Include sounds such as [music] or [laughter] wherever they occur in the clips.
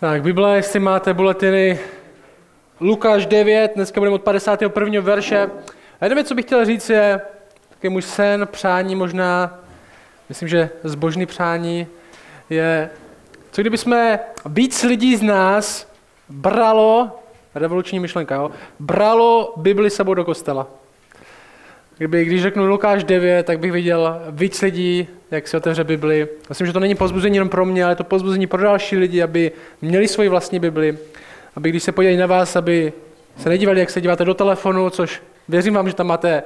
Tak, Bible, jestli máte buletiny, Lukáš 9, dneska budeme od 51. verše. A věc, co bych chtěl říct, je taky můj sen, přání možná, myslím, že zbožný přání, je, co kdyby jsme víc lidí z nás bralo, revoluční myšlenka, jo, bralo Bibli sebou do kostela. Kdyby, když řeknu Lukáš 9, tak bych viděl víc lidí, jak si otevře Bibli. Myslím, že to není pozbuzení jenom pro mě, ale to pozbuzení pro další lidi, aby měli svoji vlastní Bibli. Aby když se podívají na vás, aby se nedívali, jak se díváte do telefonu, což věřím vám, že tam máte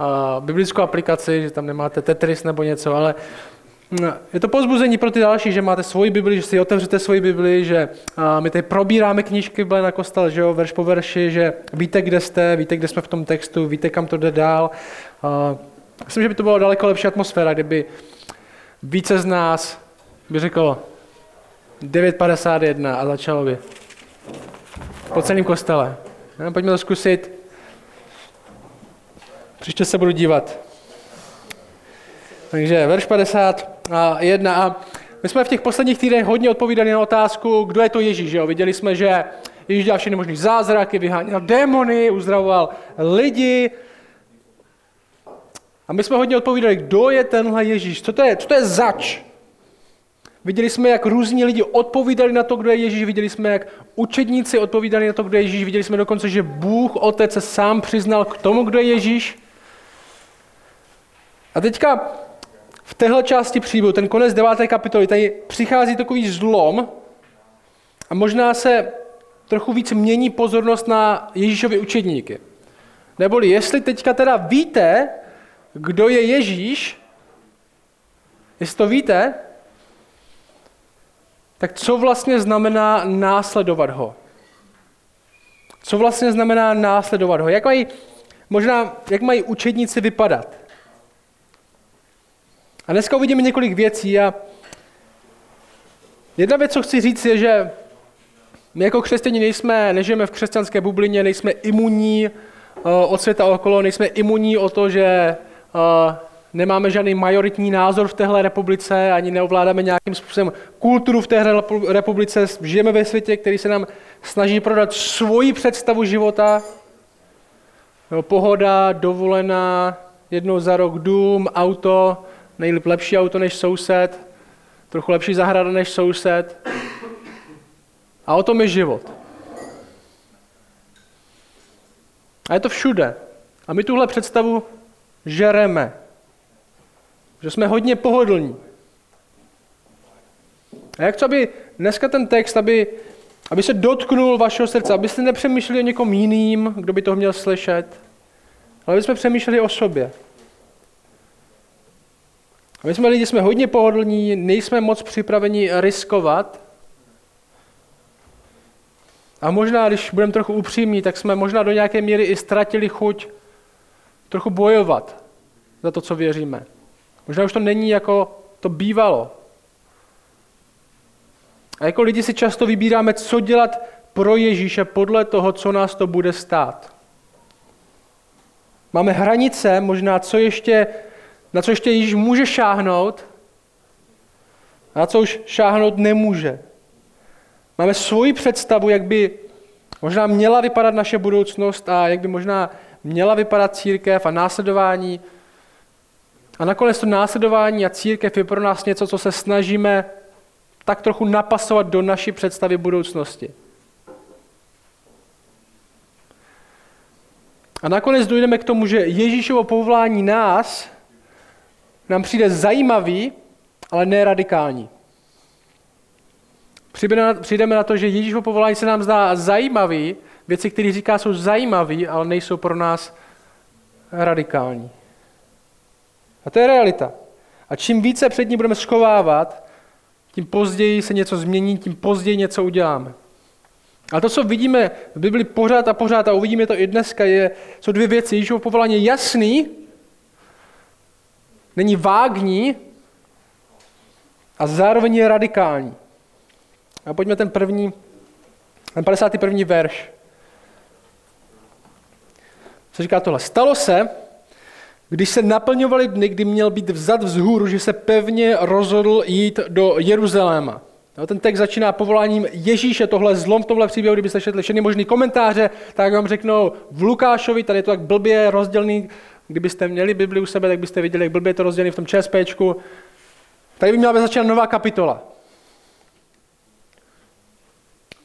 uh, biblickou aplikaci, že tam nemáte Tetris nebo něco, ale je to pozbuzení pro ty další, že máte svoji Bibli, že si otevřete svoji Bibli, že my tady probíráme knížky Bible na kostel, že jo, verš po verši, že víte, kde jste, víte, kde jsme v tom textu, víte, kam to jde dál. Myslím, že by to bylo daleko lepší atmosféra, kdyby více z nás by řeklo 9.51 a začalo by po celém kostele. No, pojďme to zkusit. Příště se budu dívat. Takže verš 51. A my jsme v těch posledních týdnech hodně odpovídali na otázku, kdo je to Ježíš. Jo? Viděli jsme, že Ježíš dělal všechny možné zázraky, vyháněl démony, uzdravoval lidi. A my jsme hodně odpovídali, kdo je tenhle Ježíš, co to je, co to je zač. Viděli jsme, jak různí lidi odpovídali na to, kdo je Ježíš, viděli jsme, jak učedníci odpovídali na to, kdo je Ježíš, viděli jsme dokonce, že Bůh, Otec se sám přiznal k tomu, kdo je Ježíš. A teďka v téhle části příběhu, ten konec deváté kapitoly, tady přichází takový zlom a možná se trochu víc mění pozornost na Ježíšovi učedníky. Neboli jestli teďka teda víte, kdo je Ježíš, jestli to víte, tak co vlastně znamená následovat ho? Co vlastně znamená následovat ho? Jak mají, možná, jak mají učedníci vypadat? A dneska uvidíme několik věcí a jedna věc, co chci říct, je, že my jako křesťani nejsme, nežijeme v křesťanské bublině, nejsme imunní uh, od světa okolo, nejsme imunní o to, že uh, nemáme žádný majoritní názor v téhle republice, ani neovládáme nějakým způsobem kulturu v téhle republice. Žijeme ve světě, který se nám snaží prodat svoji představu života. Jo, pohoda, dovolená, jednou za rok dům, auto, nejlíp lepší auto než soused, trochu lepší zahrada než soused. A o tom je život. A je to všude. A my tuhle představu žereme. Že jsme hodně pohodlní. A jak co by dneska ten text, aby, aby se dotknul vašeho srdce, abyste nepřemýšleli o někom jiným, kdo by to měl slyšet, ale aby jsme přemýšleli o sobě. A my jsme lidi, jsme hodně pohodlní, nejsme moc připraveni riskovat. A možná, když budeme trochu upřímní, tak jsme možná do nějaké míry i ztratili chuť trochu bojovat za to, co věříme. Možná už to není jako to bývalo. A jako lidi si často vybíráme, co dělat pro Ježíše podle toho, co nás to bude stát. Máme hranice, možná co ještě, na co ještě Ježíš může šáhnout, a na co už šáhnout nemůže. Máme svoji představu, jak by možná měla vypadat naše budoucnost a jak by možná měla vypadat církev a následování a nakonec to následování a církev je pro nás něco, co se snažíme tak trochu napasovat do naší představy budoucnosti. A nakonec dojdeme k tomu, že Ježíšovo povolání nás nám přijde zajímavý, ale ne radikální. Přijdeme na to, že Ježíšovo povolání se nám zdá zajímavý, věci, které říká, jsou zajímavé, ale nejsou pro nás radikální. A to je realita. A čím více před ní budeme schovávat, tím později se něco změní, tím později něco uděláme. A to, co vidíme v Bibli pořád a pořád, a uvidíme to i dneska, je, jsou dvě věci. Ježíšovo povolání je jasný, není vágní a zároveň je radikální. A pojďme ten první, ten 51. verš. Co říká tohle? Stalo se, když se naplňovaly dny, kdy měl být vzad vzhůru, že se pevně rozhodl jít do Jeruzaléma. No, ten text začíná povoláním Ježíše, tohle zlom v tomhle příběhu, kdybyste četli všechny možné komentáře, tak vám řeknou v Lukášovi, tady je to tak blbě rozdělený, kdybyste měli Bibli u sebe, tak byste viděli, jak blbě je to rozdělený v tom ČSPčku. Tady by měla být začínat nová kapitola.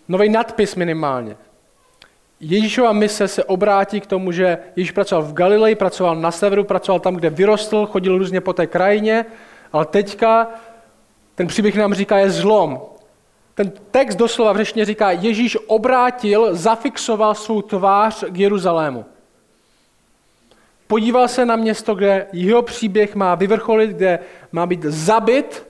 Nový nadpis minimálně. Ježíšova mise se obrátí k tomu, že Ježíš pracoval v Galileji, pracoval na severu, pracoval tam, kde vyrostl, chodil různě po té krajině, ale teďka ten příběh nám říká, je zlom. Ten text doslova v říká, Ježíš obrátil, zafixoval svou tvář k Jeruzalému. Podíval se na město, kde jeho příběh má vyvrcholit, kde má být zabit,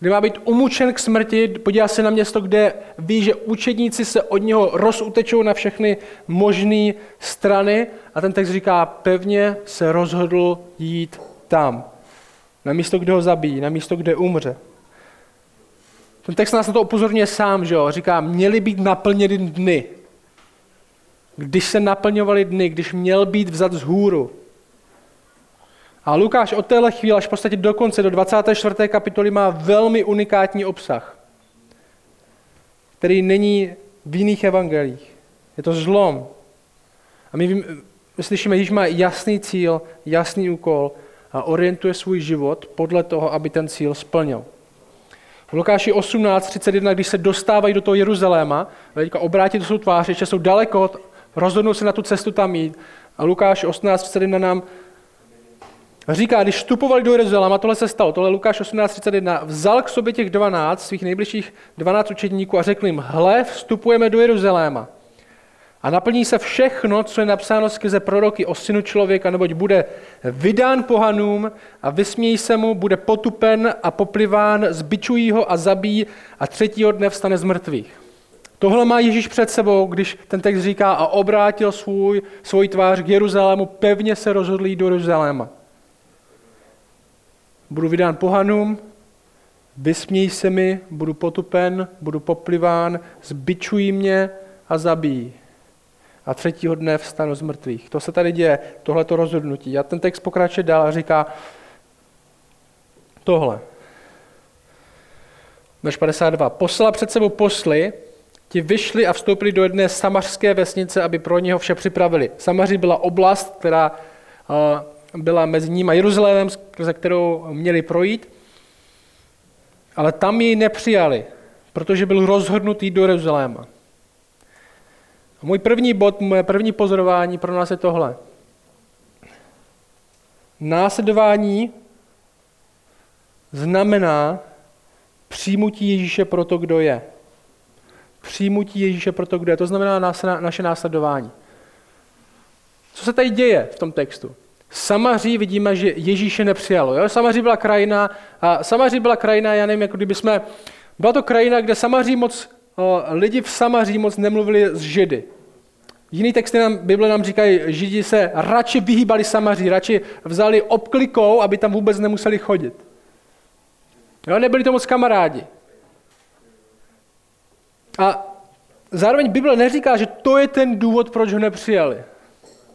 kde má být umučen k smrti, podívá se na město, kde ví, že učedníci se od něho rozutečou na všechny možné strany a ten text říká, pevně se rozhodl jít tam. Na místo, kde ho zabijí, na místo, kde umře. Ten text nás na to upozorňuje sám, že jo? Říká, měly být naplněny dny. Když se naplňovaly dny, když měl být vzat z hůru. A Lukáš od téhle chvíle až v podstatě do konce, do 24. kapitoly má velmi unikátní obsah, který není v jiných evangelích. Je to zlom. A my, my slyšíme, že má jasný cíl, jasný úkol a orientuje svůj život podle toho, aby ten cíl splnil. V Lukáši 18.31, když se dostávají do toho Jeruzaléma, teďka obrátí do svou tvář, ještě jsou daleko, rozhodnou se na tu cestu tam jít. A Lukáš 18.31 nám říká, když vstupovali do Jeruzaléma, tohle se stalo, tohle Lukáš 18.31, vzal k sobě těch 12, svých nejbližších 12 učedníků a řekl jim, hle, vstupujeme do Jeruzaléma. A naplní se všechno, co je napsáno skrze proroky o synu člověka, neboť bude vydán pohanům a vysmějí se mu, bude potupen a popliván, zbičují ho a zabíjí a třetího dne vstane z mrtvých. Tohle má Ježíš před sebou, když ten text říká a obrátil svůj, svůj tvář k Jeruzalému, pevně se rozhodl jít do Jeruzaléma. Budu vydán pohanům, vysmějí se mi, budu potupen, budu popliván, zbičují mě a zabijí a třetího dne vstanu z mrtvých. To se tady děje, tohleto rozhodnutí. A ten text pokračuje dál a říká tohle. Verš 52. Poslala před sebou posly, ti vyšli a vstoupili do jedné samařské vesnice, aby pro něho vše připravili. Samaří byla oblast, která byla mezi ním a Jeruzalémem, ze kterou měli projít, ale tam ji nepřijali, protože byl rozhodnutý do Jeruzaléma. A můj první bod, moje první pozorování pro nás je tohle. Následování znamená přijmutí Ježíše pro to, kdo je. Přijmutí Ježíše pro to, kdo je. To znamená naše následování. Co se tady děje v tom textu? Samaří vidíme, že Ježíše nepřijalo. Jo? Samaří byla krajina, a Samaří byla krajina, já nevím, jako kdyby jsme, byla to krajina, kde Samaří moc, o, lidi v Samaří moc nemluvili s Židy. Jiný texty nám, Bible nám říkají, Židi se radši vyhýbali Samaří, radši vzali obklikou, aby tam vůbec nemuseli chodit. Jo, nebyli to moc kamarádi. A zároveň Bible neříká, že to je ten důvod, proč ho nepřijali.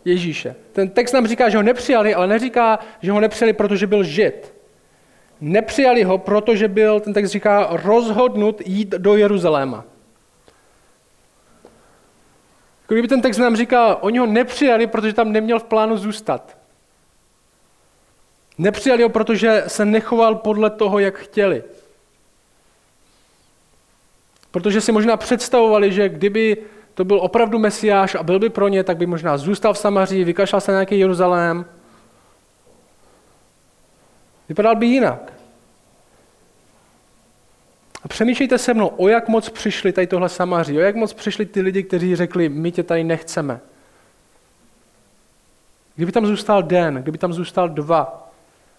Ježíše. Ten text nám říká, že ho nepřijali, ale neříká, že ho nepřijali, protože byl žid. Nepřijali ho, protože byl, ten text říká, rozhodnut jít do Jeruzaléma. Jako kdyby ten text nám říkal, oni ho nepřijali, protože tam neměl v plánu zůstat. Nepřijali ho, protože se nechoval podle toho, jak chtěli. Protože si možná představovali, že kdyby to byl opravdu mesiáš a byl by pro ně, tak by možná zůstal v Samaří, vykašlal se na nějaký Jeruzalém. Vypadal by jinak. A přemýšlejte se mnou, o jak moc přišli tady tohle Samaří, o jak moc přišli ty lidi, kteří řekli, my tě tady nechceme. Kdyby tam zůstal den, kdyby tam zůstal dva,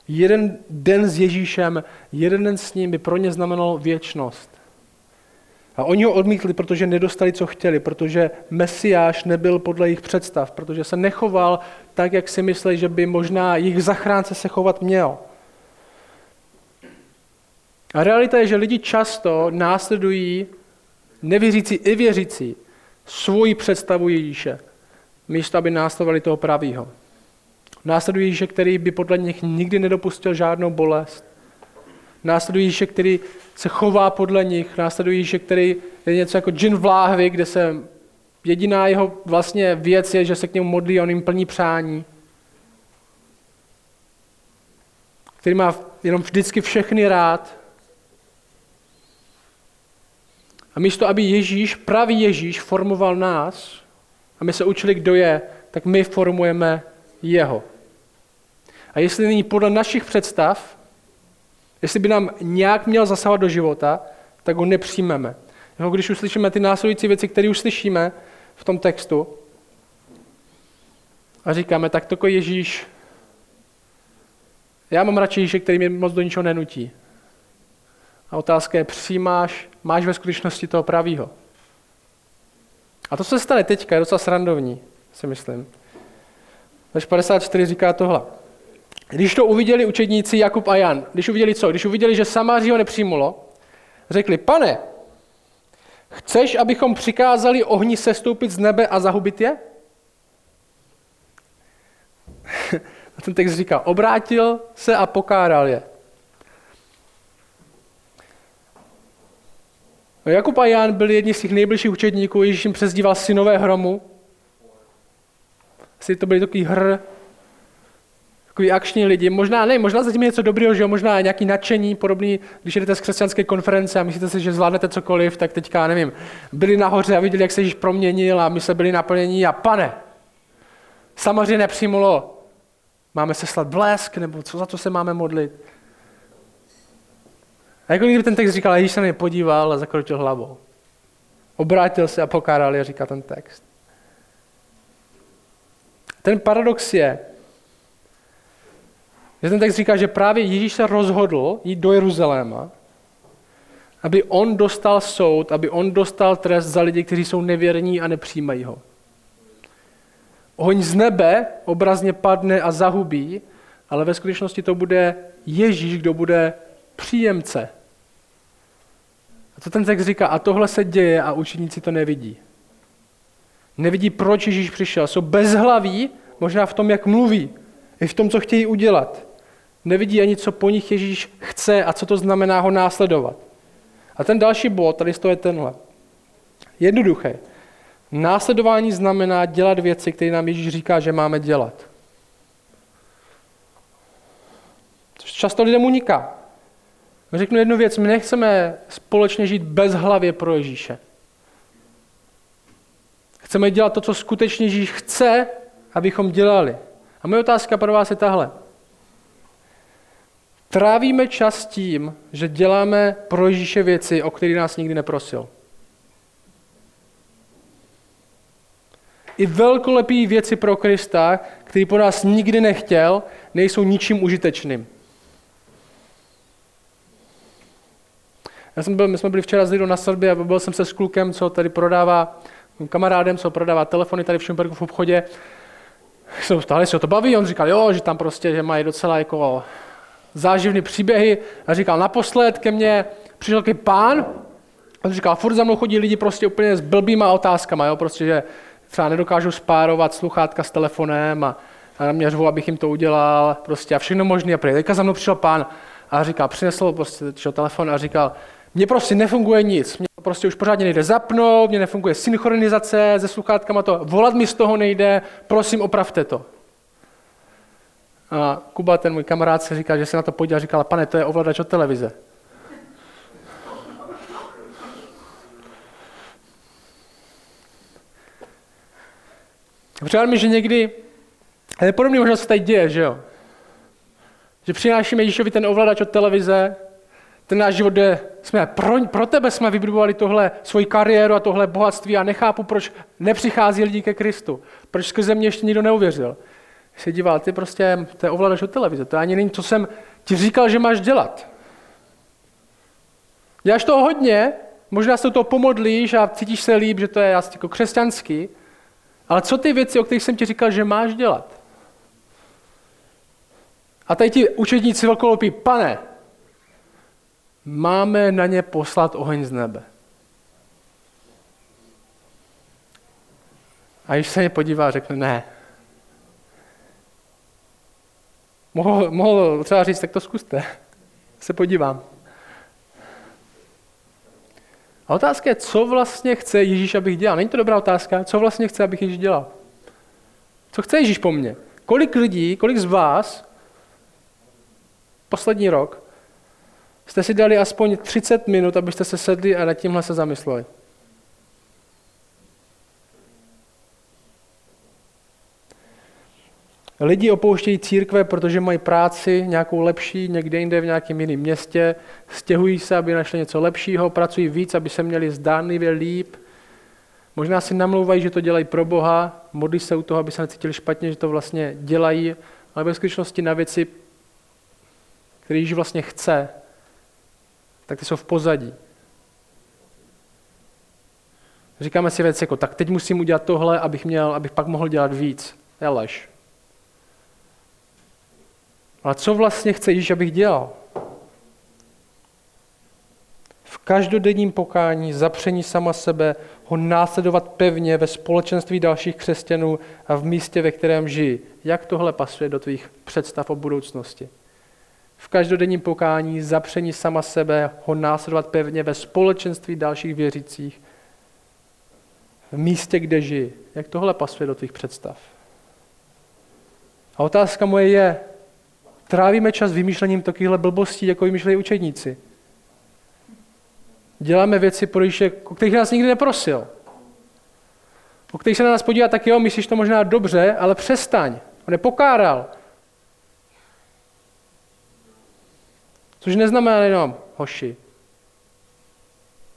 jeden den s Ježíšem, jeden den s ním by pro ně znamenal věčnost. A oni ho odmítli, protože nedostali, co chtěli, protože Mesiáš nebyl podle jejich představ, protože se nechoval tak, jak si mysleli, že by možná jejich zachránce se chovat měl. A realita je, že lidi často následují nevěřící i věřící svoji představu Ježíše, místo aby následovali toho pravýho. Následují Ježíše, který by podle nich nikdy nedopustil žádnou bolest. Následují Ježíše, který se chová podle nich, následují Ježíše, který je něco jako džin v láhvi, kde se jediná jeho vlastně věc je, že se k němu modlí a on jim plní přání. Který má jenom vždycky všechny rád. A místo, aby Ježíš, pravý Ježíš, formoval nás, a my se učili, kdo je, tak my formujeme jeho. A jestli není podle našich představ, jestli by nám nějak měl zasahovat do života, tak ho nepřijmeme. Jako když uslyšíme ty následující věci, které už slyšíme v tom textu, a říkáme, tak to Ježíš, já mám radši Ježíše, který mě moc do ničeho nenutí. A otázka je, přijímáš, máš ve skutečnosti toho pravýho. A to, co se stane teďka, je docela srandovní, si myslím. Verš 54 říká tohle. Když to uviděli učedníci Jakub a Jan, když uviděli co? Když uviděli, že Samáří ho nepřijmulo, řekli, pane, chceš, abychom přikázali ohni sestoupit z nebe a zahubit je? [laughs] a ten text říká, obrátil se a pokáral je. Jakub a Jan byli jedni z těch nejbližších učedníků, Ježíš jim přezdíval synové hromu. Asi to byli takový hr, takový akční lidi. Možná ne, možná zatím je něco dobrého, že jo? možná nějaký nadšení, podobný, když jdete z křesťanské konference a myslíte si, že zvládnete cokoliv, tak teďka, nevím, byli nahoře a viděli, jak se Ježíš proměnil a my se byli naplnění a pane, samozřejmě nepřimulo, máme se slat blesk, nebo co za to se máme modlit. A jako kdyby ten text říkal, Ježíš se na ně podíval a zakročil hlavou. Obrátil se a pokáral je, říká ten text. Ten paradox je, že ten text říká, že právě Ježíš se rozhodl jít do Jeruzaléma, aby on dostal soud, aby on dostal trest za lidi, kteří jsou nevěrní a nepřijímají ho. Oheň z nebe obrazně padne a zahubí, ale ve skutečnosti to bude Ježíš, kdo bude příjemce. A to ten text říká, a tohle se děje a učeníci to nevidí. Nevidí, proč Ježíš přišel. Jsou bezhlaví, možná v tom, jak mluví, i v tom, co chtějí udělat. Nevidí ani, co po nich Ježíš chce a co to znamená ho následovat. A ten další bod, tady to je tenhle. Jednoduché. Následování znamená dělat věci, které nám Ježíš říká, že máme dělat. Což často lidem uniká. Řeknu jednu věc, my nechceme společně žít bez hlavě pro Ježíše. Chceme dělat to, co skutečně Ježíš chce, abychom dělali. A moje otázka pro vás je tahle. Trávíme čas tím, že děláme pro Ježíše věci, o které nás nikdy neprosil. I velkolepý věci pro Krista, který po nás nikdy nechtěl, nejsou ničím užitečným. Já jsem byl, my jsme byli včera s na svatbě a byl jsem se s klukem, co tady prodává, kamarádem, co prodává telefony tady v Šumperku v obchodě. Stále se o to baví, on říkal, jo, že tam prostě, že mají docela jako záživný příběhy. A říkal, naposled ke mně přišel takový pán, a říkal, furt za mnou chodí lidi prostě úplně s blbýma otázkama, jo, prostě, že třeba nedokážu spárovat sluchátka s telefonem a, a na mě řvou, abych jim to udělal, prostě a všechno možné. A teďka za mnou přišel pán a říkal, přinesl prostě telefon a říkal, mně prostě nefunguje nic, mě prostě už pořádně nejde zapnout, mně nefunguje synchronizace se sluchátkama, to volat mi z toho nejde, prosím opravte to. A Kuba, ten můj kamarád, se říkal, že se na to podíval říkal, pane, to je ovladač od televize. Přijde mi, že někdy, je podobně možná se tady děje, že jo? Že přinášíme Ježíšovi ten ovladač od televize, ten náš život jde, jsme, pro, pro tebe jsme vybudovali tohle, svoji kariéru a tohle bohatství a nechápu, proč nepřichází lidi ke Kristu. Proč skrze mě ještě nikdo neuvěřil. Se díval, ty prostě, to je ovladač od televize, to ani není, co jsem ti říkal, že máš dělat. Děláš toho hodně, možná se to pomodlíš a cítíš se líp, že to je asi jako křesťanský, ale co ty věci, o kterých jsem ti říkal, že máš dělat? A tady ti učedníci velkolopí, pane, máme na ně poslat oheň z nebe. A když se ně podívá, řekne ne. Mohl, mohl třeba říct, tak to zkuste. Se podívám. A otázka je, co vlastně chce Ježíš, abych dělal. Není to dobrá otázka, co vlastně chce, abych Ježíš dělal. Co chce Ježíš po mně? Kolik lidí, kolik z vás poslední rok jste si dali aspoň 30 minut, abyste se sedli a nad tímhle se zamysleli? Lidi opouštějí církve, protože mají práci nějakou lepší, někde jinde v nějakém jiném městě, stěhují se, aby našli něco lepšího, pracují víc, aby se měli zdánlivě líp. Možná si namlouvají, že to dělají pro Boha, modlí se u toho, aby se necítili špatně, že to vlastně dělají, ale ve skutečnosti na věci, které Ježíš vlastně chce, tak ty jsou v pozadí. Říkáme si věci jako, tak teď musím udělat tohle, abych, měl, abych pak mohl dělat víc. Je lež. Ale co vlastně chce Ježíš, abych dělal? V každodenním pokání, zapření sama sebe, ho následovat pevně ve společenství dalších křesťanů a v místě, ve kterém žijí. Jak tohle pasuje do tvých představ o budoucnosti? V každodenním pokání, zapření sama sebe, ho následovat pevně ve společenství dalších věřících, v místě, kde žijí. Jak tohle pasuje do tvých představ? A otázka moje je, Trávíme čas vymýšlením takovýchhle blbostí, jako vymýšlejí učedníci. Děláme věci, o kterých nás nikdy neprosil. O kterých se na nás podívá, tak jo, myslíš to možná dobře, ale přestaň. On je pokáral. Což neznamená jenom hoši.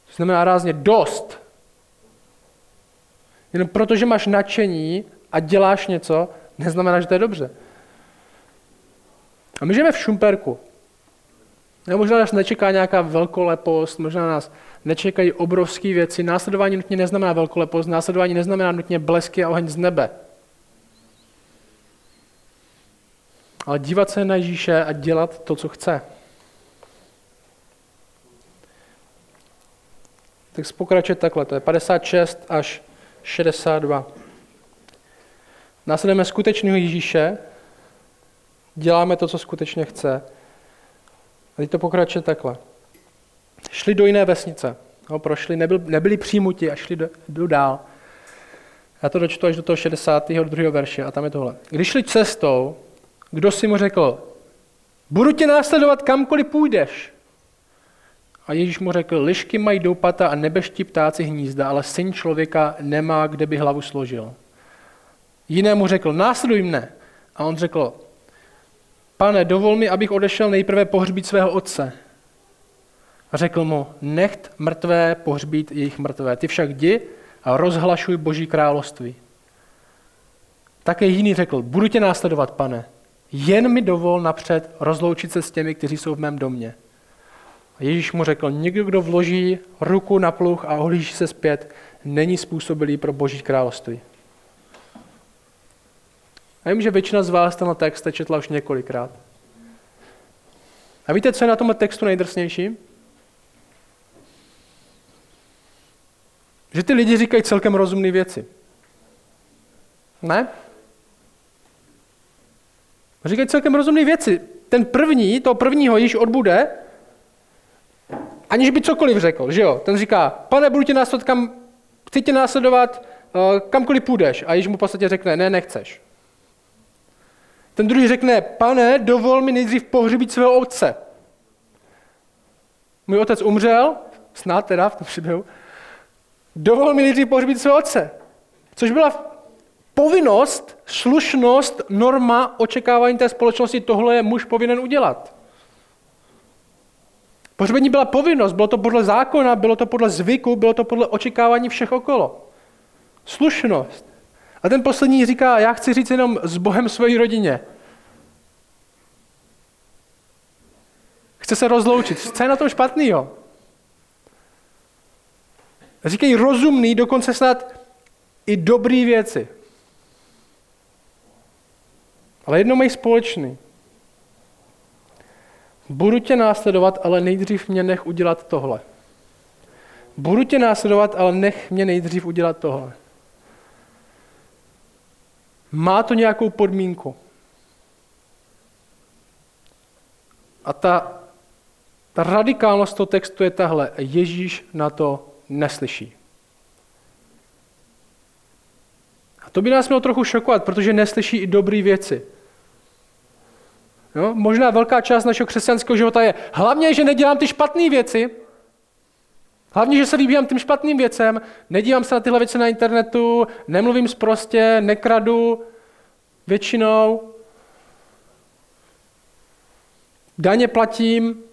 To znamená rázně dost. Jenom protože máš nadšení a děláš něco, neznamená, že to je dobře. A my žijeme v Šumperku. Nebo možná nás nečeká nějaká velkolepost, možná nás nečekají obrovské věci. Následování nutně neznamená velkolepost, následování neznamená nutně blesky a oheň z nebe. Ale dívat se na Ježíše a dělat to, co chce. Tak pokračuje takhle, to je 56 až 62. Následujeme skutečného Ježíše, děláme to, co skutečně chce. A teď to pokračuje takhle. Šli do jiné vesnice. No, prošli, nebyl, nebyli přijímuti a šli do, do dál. Já to dočtu až do toho 62. verše a tam je tohle. Když šli cestou, kdo si mu řekl, budu tě následovat kamkoliv půjdeš. A Ježíš mu řekl, lišky mají doupata a nebeští ptáci hnízda, ale syn člověka nemá, kde by hlavu složil. Jinému řekl, následuj mne. A on řekl, pane, dovol mi, abych odešel nejprve pohřbít svého otce. A řekl mu, necht mrtvé pohřbít jejich mrtvé. Ty však jdi a rozhlašuj Boží království. Také jiný řekl, budu tě následovat, pane, jen mi dovol napřed rozloučit se s těmi, kteří jsou v mém domě. A Ježíš mu řekl, někdo, kdo vloží ruku na pluh a ohlíží se zpět, není způsobilý pro Boží království. A vím, že většina z vás tenhle text četla už několikrát. A víte, co je na tomhle textu nejdrsnější? Že ty lidi říkají celkem rozumné věci. Ne? Říkají celkem rozumné věci. Ten první, toho prvního již odbude, aniž by cokoliv řekl, že jo? Ten říká, pane, budu tě následovat, kam, chci tě následovat, eh, kamkoliv půjdeš. A Ježíš mu v podstatě řekne, ne, nechceš. Ten druhý řekne, pane, dovol mi nejdřív pohřbít svého otce. Můj otec umřel, snad teda v tom příběhu, dovol mi nejdřív pohřbít svého otce. Což byla povinnost, slušnost, norma očekávání té společnosti, tohle je muž povinen udělat. Pohřbení byla povinnost, bylo to podle zákona, bylo to podle zvyku, bylo to podle očekávání všech okolo. Slušnost. A ten poslední říká, já chci říct jenom s Bohem své rodině. Chce se rozloučit. Co je na tom špatného? Říkají rozumný, dokonce snad i dobrý věci. Ale jedno mají společný. Budu tě následovat, ale nejdřív mě nech udělat tohle. Budu tě následovat, ale nech mě nejdřív udělat tohle. Má to nějakou podmínku. A ta, ta radikálnost toho textu je tahle. Ježíš na to neslyší. A to by nás mělo trochu šokovat, protože neslyší i dobré věci. Jo? Možná velká část našeho křesťanského života je hlavně, že nedělám ty špatné věci, hlavně, že se vybíjám tím špatným věcem, nedívám se na tyhle věci na internetu, nemluvím sprostě, nekradu, většinou, daně platím,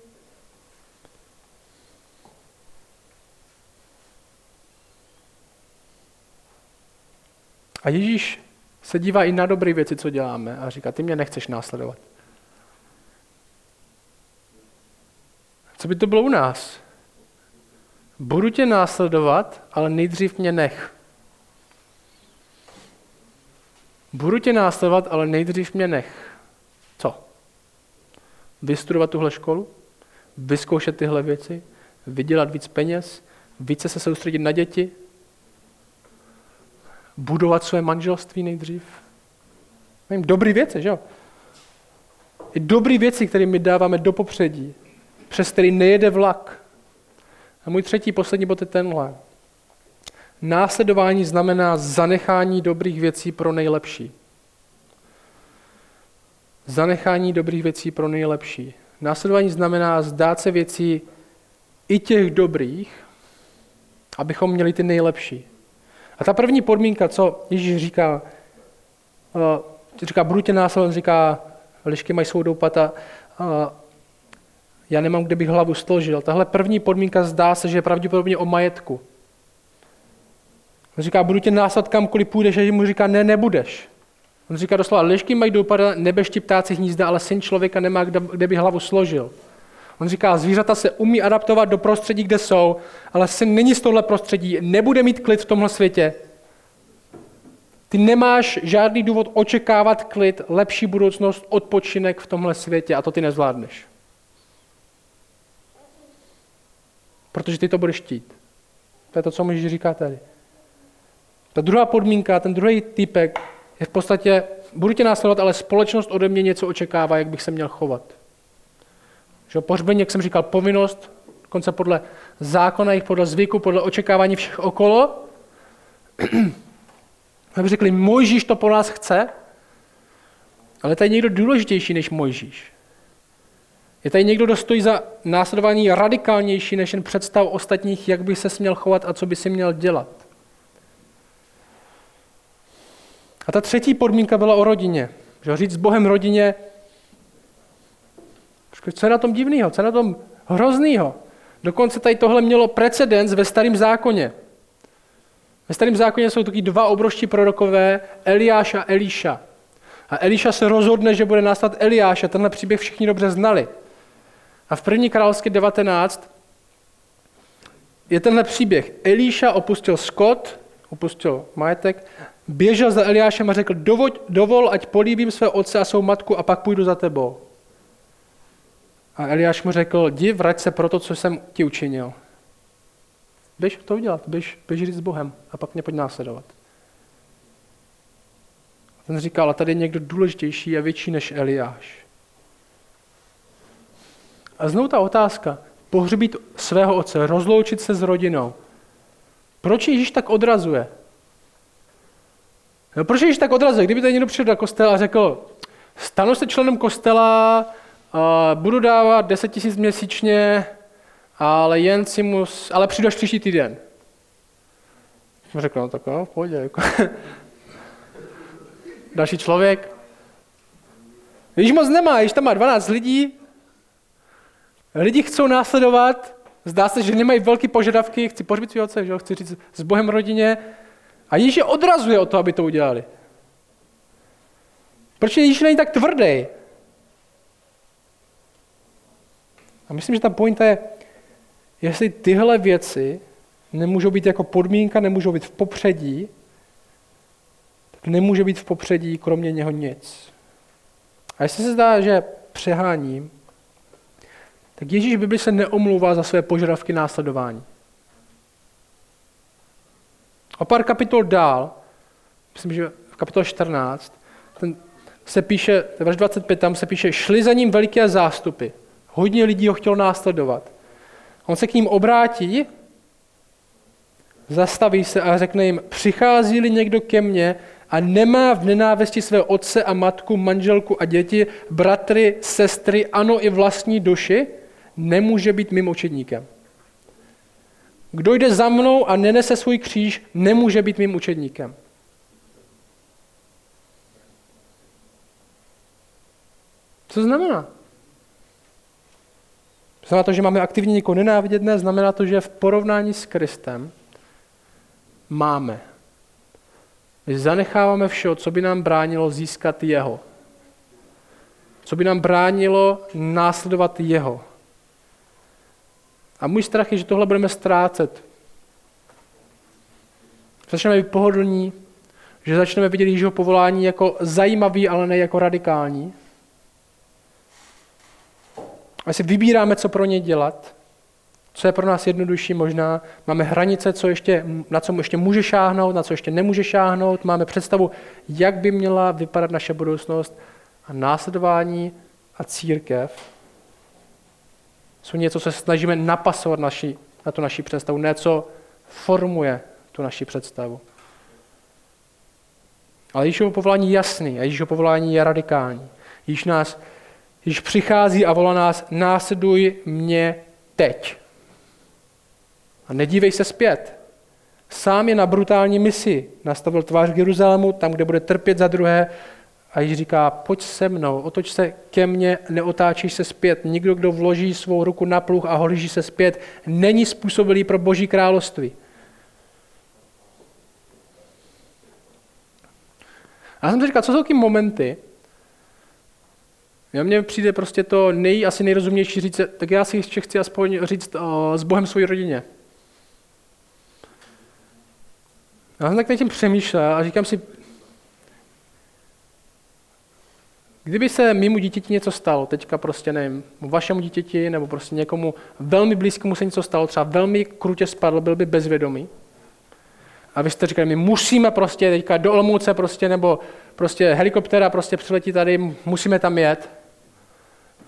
A Ježíš se dívá i na dobré věci, co děláme a říká, ty mě nechceš následovat. Co by to bylo u nás? Budu tě následovat, ale nejdřív mě nech. Budu tě následovat, ale nejdřív mě nech. Co? Vystudovat tuhle školu? Vyzkoušet tyhle věci? Vydělat víc peněz? Více se soustředit na děti? Budovat své manželství nejdřív? Nevím, dobrý věci, že jo? I dobrý věci, které my dáváme do popředí přes který nejede vlak. A můj třetí, poslední bod je tenhle. Následování znamená zanechání dobrých věcí pro nejlepší. Zanechání dobrých věcí pro nejlepší. Následování znamená zdát se věcí i těch dobrých, abychom měli ty nejlepší. A ta první podmínka, co Ježíš říká, uh, říká, budu tě následovat, říká, lišky mají svou doupata, uh, já nemám, kde bych hlavu složil. Tahle první podmínka zdá se, že je pravděpodobně o majetku. On říká, budu tě násad kamkoliv půjdeš, a mu říká, ne, nebudeš. On říká doslova, lišky mají dopada, nebeští ptáci hnízda, ale syn člověka nemá, kde, kde by hlavu složil. On říká, zvířata se umí adaptovat do prostředí, kde jsou, ale syn není z tohle prostředí, nebude mít klid v tomhle světě. Ty nemáš žádný důvod očekávat klid, lepší budoucnost, odpočinek v tomhle světě a to ty nezvládneš. Protože ty to budeš chtít. To je to, co Ježíš říká tady. Ta druhá podmínka, ten druhý typek je v podstatě, budu tě následovat, ale společnost ode mě něco očekává, jak bych se měl chovat. Že pohřbení, jak jsem říkal, povinnost, dokonce podle zákona, jich podle zvyku, podle očekávání všech okolo. [clears throat] aby řekli, Mojžíš to po nás chce, ale tady je někdo důležitější než Mojžíš. Je tady někdo, kdo stojí za následování radikálnější než jen představ ostatních, jak by se směl chovat a co by si měl dělat. A ta třetí podmínka byla o rodině. Že říct s Bohem rodině, co je na tom divného, co je na tom hroznýho. Dokonce tady tohle mělo precedens ve starém zákoně. Ve starém zákoně jsou taky dva obroští prorokové, Eliáš a Elíša. A Elíša se rozhodne, že bude nástat Eliáš a tenhle příběh všichni dobře znali. A v první královské 19 je tenhle příběh. Elíša opustil skot, opustil majetek, běžel za Eliášem a řekl, dovol, dovol, ať políbím své otce a svou matku a pak půjdu za tebou. A Eliáš mu řekl, jdi, vrať se pro to, co jsem ti učinil. Běž to udělat, běž, běž říct s Bohem a pak mě pojď následovat. A ten říkal, ale tady je někdo důležitější a větší než Eliáš. A znovu ta otázka, pohřbít svého otce, rozloučit se s rodinou. Proč Ježíš tak odrazuje? No, proč Ježíš tak odrazuje? Kdyby tady někdo přišel do kostela a řekl, stanu se členem kostela, budu dávat 10 tisíc měsíčně, ale jen si mus, ale přijdu až příští týden. Řekl, no tak no, v pohodě. Jako. [laughs] Další člověk. Když moc nemá, když tam má 12 lidí, Lidi chcou následovat, zdá se, že nemají velké požadavky, chci pořbit svého otce, že chci říct s Bohem rodině. A Ježíš je odrazuje o to, aby to udělali. Proč Ježíš není tak tvrdý? A myslím, že ta pointa je, jestli tyhle věci nemůžou být jako podmínka, nemůžou být v popředí, tak nemůže být v popředí kromě něho nic. A jestli se zdá, že přeháním, tak Ježíš Bibli se neomlouvá za své požadavky následování. O pár kapitol dál, myslím, že v kapitole 14, ten se píše, verš 25, tam se píše, šli za ním veliké zástupy. Hodně lidí ho chtělo následovat. On se k ním obrátí zastaví se a řekne jim, přichází-li někdo ke mně a nemá v nenávisti své otce a matku, manželku a děti, bratry, sestry, ano i vlastní duši, nemůže být mým učedníkem. Kdo jde za mnou a nenese svůj kříž, nemůže být mým učedníkem. Co znamená? Znamená to, že máme aktivně někoho nenávidět? Ne, znamená to, že v porovnání s Kristem máme. My zanecháváme vše, co by nám bránilo získat jeho. Co by nám bránilo následovat jeho. A můj strach je, že tohle budeme ztrácet. Začneme být pohodlní, že začneme vidět Ježíšovo povolání jako zajímavý, ale ne jako radikální. A si vybíráme, co pro ně dělat, co je pro nás jednodušší možná. Máme hranice, co ještě, na co ještě může šáhnout, na co ještě nemůže šáhnout. Máme představu, jak by měla vypadat naše budoucnost a následování a církev jsou něco, co se snažíme napasovat naši, na tu naši představu, ne co formuje tu naši představu. Ale Ježíšovo povolání je jasný a Ježíšovo povolání je radikální. Již nás, již přichází a volá nás, následuj mě teď. A nedívej se zpět. Sám je na brutální misi. Nastavil tvář k Jeruzalému, tam, kde bude trpět za druhé. A Ježíš říká, pojď se mnou, otoč se ke mně, neotáčíš se zpět. Nikdo, kdo vloží svou ruku na pluh a holíží se zpět, není způsobilý pro boží království. A já jsem si říkal, co jsou ty momenty, já mně přijde prostě to nej, asi nejrozumější říct, tak já si ještě chci aspoň říct o, s Bohem svojí rodině. Já jsem tak nad tím přemýšlel a říkám si, kdyby se mimo dítěti něco stalo, teďka prostě nevím, vašemu dítěti nebo prostě někomu velmi blízkému se něco stalo, třeba velmi krutě spadl, byl by bezvědomý, a vy jste říkali, my musíme prostě teďka do Olomouce prostě, nebo prostě helikoptera prostě přiletí tady, musíme tam jet.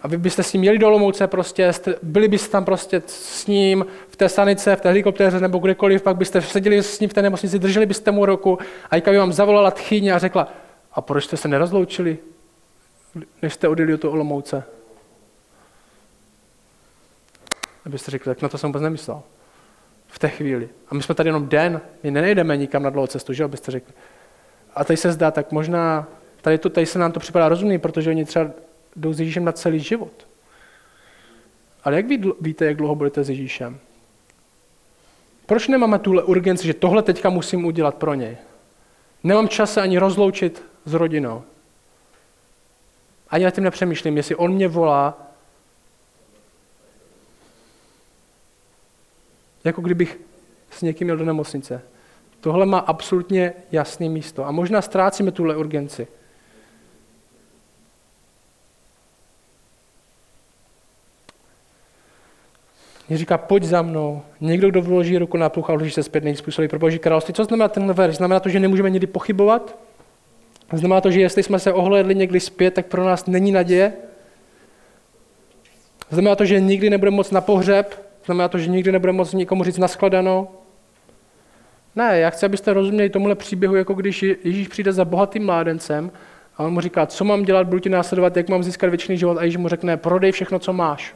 A vy byste s ním jeli do Olomouce prostě, byli byste tam prostě s ním v té stanice, v té helikoptéře nebo kdekoliv, pak byste seděli s ním v té nemocnici, drželi byste mu roku a Jika by vám zavolala tchýně a řekla, a proč jste se nerozloučili, než jste odjeli do toho Olomouce? Abyste řekli, tak na to jsem vůbec nemyslel v té chvíli. A my jsme tady jenom den, my nejdeme nikam na dlouhou cestu, že byste řekli. A tady se zdá, tak možná, tady, to, tady se nám to připadá rozumný, protože oni třeba jdou s Ježíšem na celý život. Ale jak vy víte, jak dlouho budete s Ježíšem? Proč nemáme tuhle urgenci, že tohle teďka musím udělat pro něj? Nemám čas ani rozloučit s rodinou. Ani na tím nepřemýšlím, jestli on mě volá, jako kdybych s někým měl do nemocnice. Tohle má absolutně jasné místo. A možná ztrácíme tuhle urgenci. Mě říká, pojď za mnou. Někdo, kdo vloží ruku na pluch a vloží se zpět, není způsobí pro boží království. Co znamená tenhle verš? Znamená to, že nemůžeme nikdy pochybovat? Znamená to, že jestli jsme se ohlédli někdy zpět, tak pro nás není naděje? Znamená to, že nikdy nebudeme moc na pohřeb, Znamená to, že nikdy nebude moct nikomu říct naskladano? Ne, já chci, abyste rozuměli tomuhle příběhu, jako když Ježíš přijde za bohatým mládencem a on mu říká, co mám dělat, budu ti následovat, jak mám získat věčný život a Ježíš mu řekne, prodej všechno, co máš.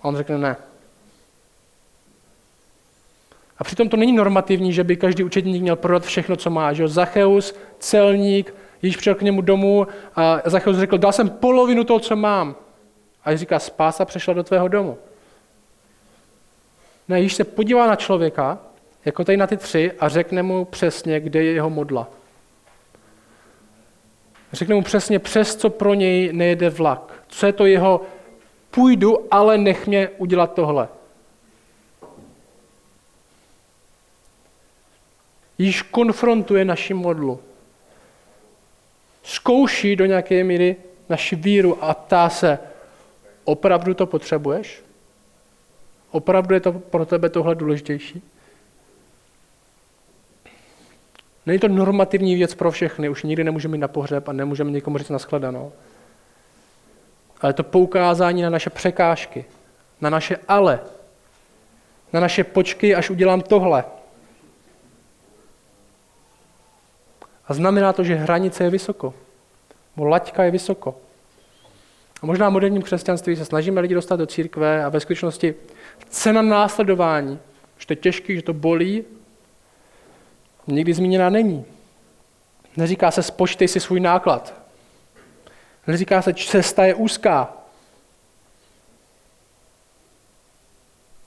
A on řekne ne. A přitom to není normativní, že by každý učedník měl prodat všechno, co má. Že? Zacheus, celník, Ježíš přijel k němu domů a Zacheus řekl, dal jsem polovinu toho, co mám. A říká, spása přešla do tvého domu. Ne, Ježíš se podívá na člověka, jako tady na ty tři, a řekne mu přesně, kde je jeho modla. Řekne mu přesně, přes co pro něj nejede vlak. Co je to jeho, půjdu, ale nech mě udělat tohle. Již konfrontuje naši modlu. Zkouší do nějaké míry naši víru a ptá se, Opravdu to potřebuješ? Opravdu je to pro tebe tohle důležitější? Není to normativní věc pro všechny, už nikdy nemůžeme jít na pohřeb a nemůžeme někomu říct naskladanou. Ale to poukázání na naše překážky, na naše ale. na naše počky, až udělám tohle. A znamená to, že hranice je vysoko. Bo laťka je vysoko. A možná v moderním křesťanství se snažíme lidi dostat do církve a ve skutečnosti cena následování, že to je těžký, že to bolí, nikdy zmíněná není. Neříká se spočtej si svůj náklad. Neříká se cesta je úzká.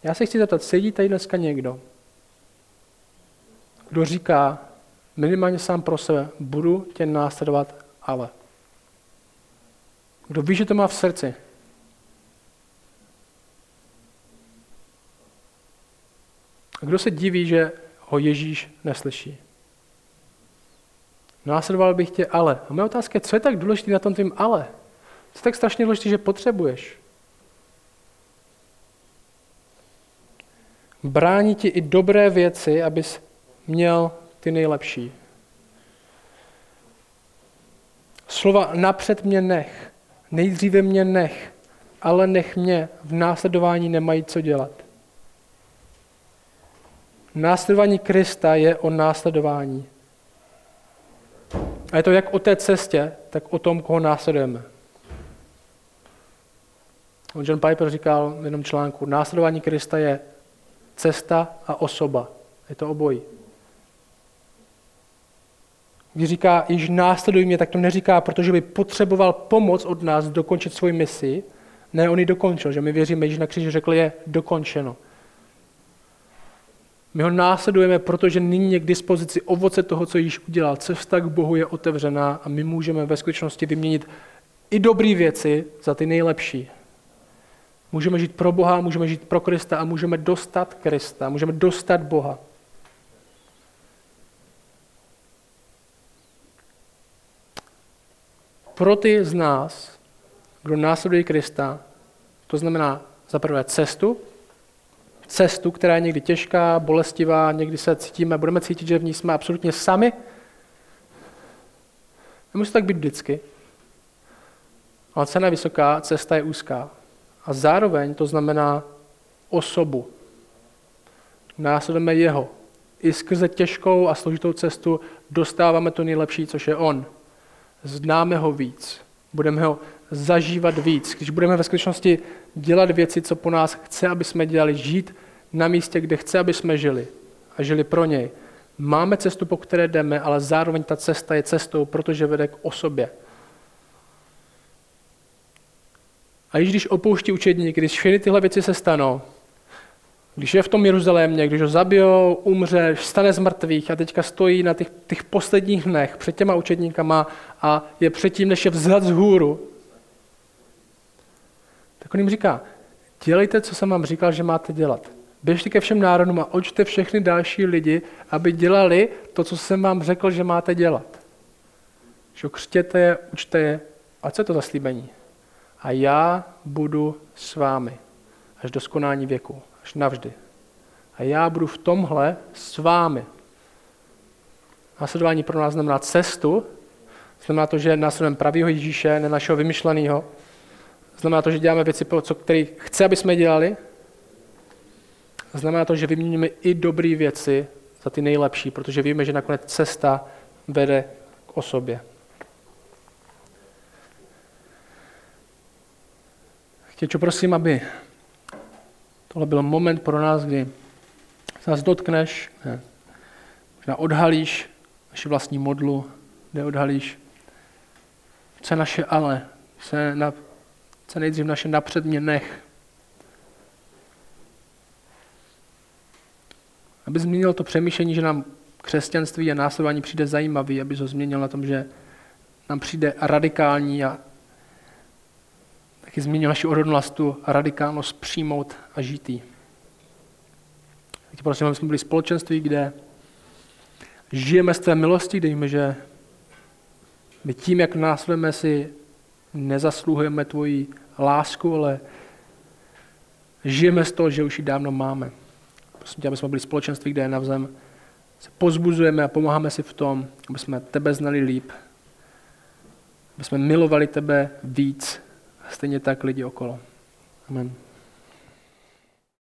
Já se chci zeptat, sedí tady dneska někdo, kdo říká minimálně sám pro sebe, budu tě následovat, ale. Kdo ví, že to má v srdci? A kdo se diví, že ho Ježíš neslyší? Následoval bych tě ale. A moje otázka je, co je tak důležité na tom tvým ale? Co je tak strašně důležité, že potřebuješ? Brání ti i dobré věci, abys měl ty nejlepší. Slova napřed mě nech, nejdříve mě nech, ale nech mě, v následování nemají co dělat. Následování Krista je o následování. A je to jak o té cestě, tak o tom, koho následujeme. John Piper říkal v jednom článku, následování Krista je cesta a osoba. Je to obojí. Když říká, již následuj mě, tak to neříká, protože by potřeboval pomoc od nás dokončit svoji misi. Ne, on ji dokončil, že my věříme, že na kříži řekl, je dokončeno. My ho následujeme, protože nyní je k dispozici ovoce toho, co již udělal. Cesta k Bohu je otevřená a my můžeme ve skutečnosti vyměnit i dobré věci za ty nejlepší. Můžeme žít pro Boha, můžeme žít pro Krista a můžeme dostat Krista, můžeme dostat Boha. Pro ty z nás, kdo následuje Krista, to znamená za prvé cestu, cestu, která je někdy těžká, bolestivá, někdy se cítíme, budeme cítit, že v ní jsme absolutně sami. Nemusí tak být vždycky. Ale cena je vysoká, cesta je úzká. A zároveň to znamená osobu. Následujeme jeho. I skrze těžkou a složitou cestu dostáváme to nejlepší, což je on. Známe ho víc. Budeme ho zažívat víc. Když budeme ve skutečnosti dělat věci, co po nás chce, aby jsme dělali, žít na místě, kde chce, aby jsme žili a žili pro něj. Máme cestu, po které jdeme, ale zároveň ta cesta je cestou, protože vede k osobě. A již když opouští učedník, když všechny tyhle věci se stanou, když je v tom Jeruzalémě, když ho zabijou, umře, stane z mrtvých a teďka stojí na těch, těch posledních dnech před těma učedníkama a je předtím, než je vzad z hůru, tak on jim říká, dělejte, co jsem vám říkal, že máte dělat. Běžte ke všem národům a očte všechny další lidi, aby dělali to, co jsem vám řekl, že máte dělat. Že křtěte je, učte je. A co je to za slíbení? A já budu s vámi až do skonání věku, až navždy. A já budu v tomhle s vámi. Následování pro nás znamená cestu, znamená to, že následujeme pravýho Ježíše, ne našeho vymyšleného. Znamená to, že děláme věci, co, který chce, aby jsme dělali. Znamená to, že vyměníme i dobré věci za ty nejlepší, protože víme, že nakonec cesta vede k osobě. Chtěču, prosím, aby tohle byl moment pro nás, kdy se nás dotkneš, ne, možná odhalíš naši vlastní modlu, kde odhalíš, co je naše ale, co je, na, co nejdřív naše napřed mě nech. Aby změnil to přemýšlení, že nám křesťanství a následování přijde zajímavý, aby ho změnil na tom, že nám přijde radikální a taky změnil naši odhodlnost tu radikálnost přijmout a žít Tak prosím, aby jsme byli společenství, kde žijeme z té milosti, kde víme, že my tím, jak následujeme si, nezasluhujeme tvoji lásku, ale žijeme z toho, že už ji dávno máme. Prosím tě, aby jsme byli společenství, kde navzem se pozbuzujeme a pomáháme si v tom, aby jsme tebe znali líp, aby jsme milovali tebe víc, stejně tak lidi okolo. Amen.